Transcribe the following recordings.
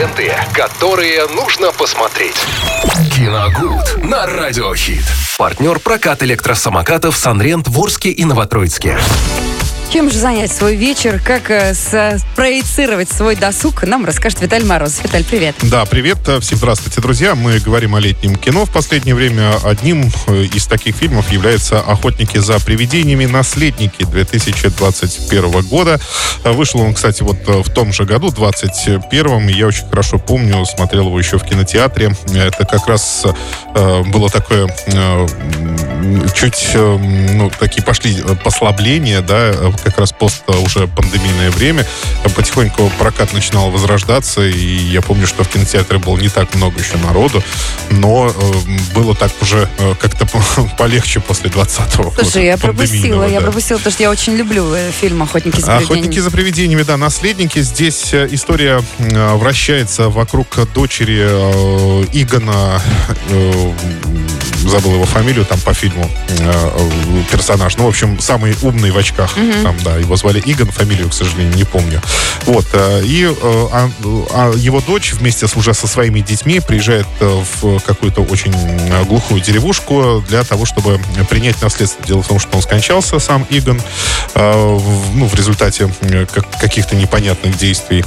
ленты, которые нужно посмотреть. Киногуд на Радиохит. Партнер прокат электросамокатов «Санрент» в Орске и Новотроицке. Чем же занять свой вечер, как э, с- проецировать свой досуг, нам расскажет Виталий Мороз. Виталь, привет. Да, привет. Всем здравствуйте, друзья. Мы говорим о летнем кино. В последнее время одним э, из таких фильмов является «Охотники за привидениями. Наследники» 2021 года. Э, Вышел он, кстати, вот э, в том же году, 21-м. Я очень хорошо помню, смотрел его еще в кинотеатре. Это как раз э, было такое э, чуть, э, ну, такие пошли э, послабления, да, э, как раз пост э, уже пандемийное время. Потихоньку прокат начинал возрождаться, и я помню, что в кинотеатре было не так много еще народу, но э, было так уже э, как-то полегче после 20-го Слушай, я пропустила, пандемийного, я да. пропустила, потому что я очень люблю э, фильм «Охотники за Охотники привидениями». за привидениями, да, наследники. Здесь история э, вращается вокруг дочери Игона, забыл его фамилию, там по фильму э, персонаж. Ну, в общем, самый умный в очках. Там, да, его звали Игон, фамилию, к сожалению, не помню. Вот. э, И э, а- а его дочь вместе с, уже со своими детьми приезжает э, в какую-то очень э, глухую деревушку для того, чтобы принять наследство. Дело в том, что он скончался, сам Игон, э, в- ну, в результате э, как- каких-то непонятных действий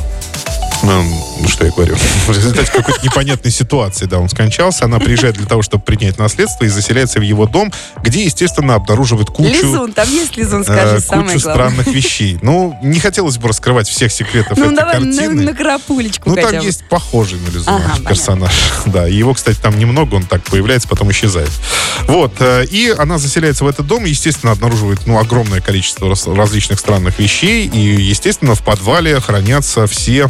ну, что я говорю, в результате какой-то непонятной ситуации, да, он скончался, она приезжает для того, чтобы принять наследство и заселяется в его дом, где, естественно, обнаруживает кучу... Лизун, там есть Лизун, э, скажи, самое кучу главное. странных вещей. Ну, не хотелось бы раскрывать всех секретов Ну, этой давай на, картины. на крапулечку Ну, там есть похожий на Лизуна Ага, понятно. персонаж. Да, и его, кстати, там немного, он так появляется, потом исчезает. Вот, э, и она заселяется в этот дом, и, естественно, обнаруживает, ну, огромное количество различных странных вещей, и, естественно, в подвале хранятся все э,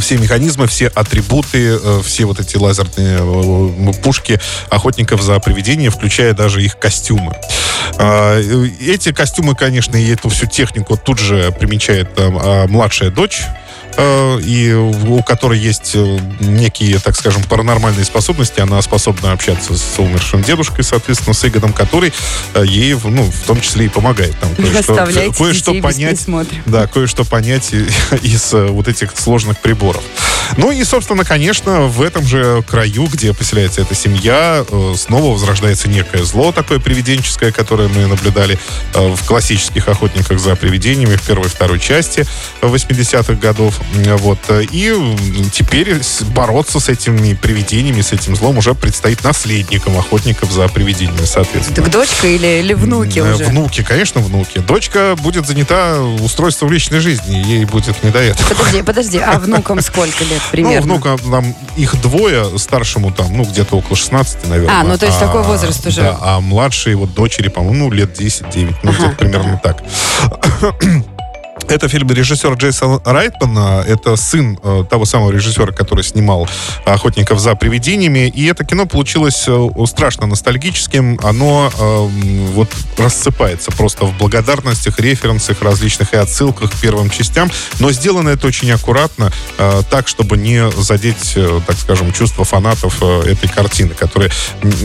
все механизмы, все атрибуты, э, все вот эти лазерные э, пушки охотников за привидения, включая даже их костюмы. А, э, Эти костюмы, конечно, и эту всю технику тут же примечает э, а, младшая дочь э, и у которой есть э, некие, так скажем, паранормальные способности. Она способна общаться с умершим дедушкой, соответственно, с Игоном, который э, ей, ну, в том числе и помогает. Там кое-что, кое-что понять, да, кое-что понять из э, вот этих сложных приборов. Ну и, собственно, конечно, в этом же краю, где поселяется эта семья, э, снова возрождается некое зло такое привиденческое, которое мы наблюдали э, в классических «Охотниках за привидениями» в первой и второй части 80-х годов. Вот. э, И теперь бороться с этими привидениями, с этим злом уже предстоит наследникам «Охотников за привидениями», соответственно. Так дочка или, или внуки э, уже? Внуки, конечно, внуки. Дочка будет занята устройством личной жизни, ей будет не до этого. Подожди, подожди, а внукам сколько лет Ну, примерно? внука, там, их двое, старшему там, ну, где-то около 16, наверное. А, ну, то есть такой возраст уже. Да, а младшие вот дочери, по-моему, ну, лет 10-9, ну, Ага. где-то примерно так. Это фильм режиссера Джейсона Райтмана. Это сын э, того самого режиссера, который снимал «Охотников за привидениями». И это кино получилось э, страшно ностальгическим. Оно э, вот рассыпается просто в благодарностях, референсах различных и отсылках к первым частям. Но сделано это очень аккуратно, э, так, чтобы не задеть, э, так скажем, чувства фанатов э, этой картины, которые,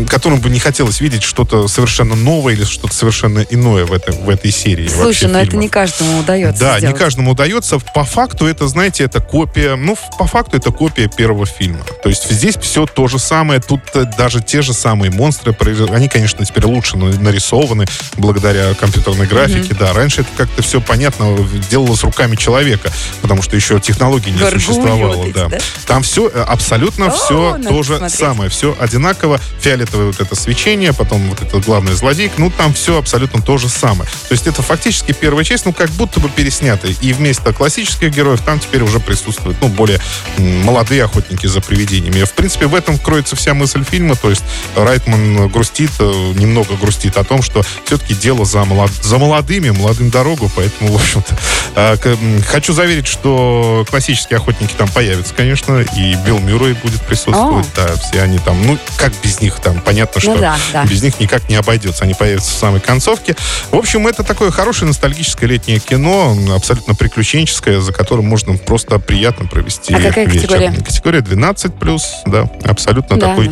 которым бы не хотелось видеть что-то совершенно новое или что-то совершенно иное в, этой в этой серии. Слушай, но это фильмов. не каждому удается Да, не сделать. каждому удается. По факту это, знаете, это копия, ну, по факту это копия первого фильма. То есть здесь все то же самое, тут э, даже те же самые монстры, они, конечно, теперь лучше на- нарисованы благодаря компьютерной графике, да. Раньше это как-то все понятно делалось руками человека, потому что еще технологий не Горгульи существовало, вот эти, да. да? Там все абсолютно О, все то же посмотреть. самое, все одинаково, фиолетовое вот это свечение, потом вот это главный злодей, ну там все абсолютно то же самое. То есть это фактически первая часть, ну как будто бы переснятая. И вместо классических героев там теперь уже присутствуют, ну, более молодые охотники за привидениями. В принципе, в этом кроется вся мысль фильма, то есть Райтман грустит, э, немного грустит о том, что все-таки дело за, молод- за молодыми, молодым дорогу, поэтому, в общем-то, э, м, хочу заверить, что классические охотники там появятся, конечно, и Билл Мюррей будет присутствовать, О. да, все они там, ну, как без них там, понятно, Ну что да, да. без них никак не обойдется, они появятся в самой концовке. В общем, это такое хорошее ностальгическое летнее кино, абсолютно приключенческое, за которым можно просто приятно провести А какая вечер. категория? Категория 12+, да, абсолютно Да, такой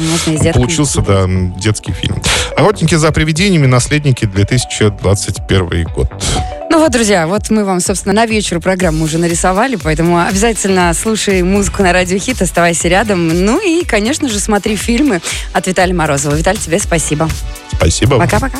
получился, да, детский фильм. «Охотники за привидениями. Наследники. 2021 год». Ну, Ну вот, друзья, вот мы вам, собственно, на вечер программу уже нарисовали, поэтому обязательно слушай музыку на радио Хит, оставайся рядом. Ну и, конечно же, смотри фильмы от Виталия Морозова. Виталий, тебе спасибо. Спасибо. Пока-пока.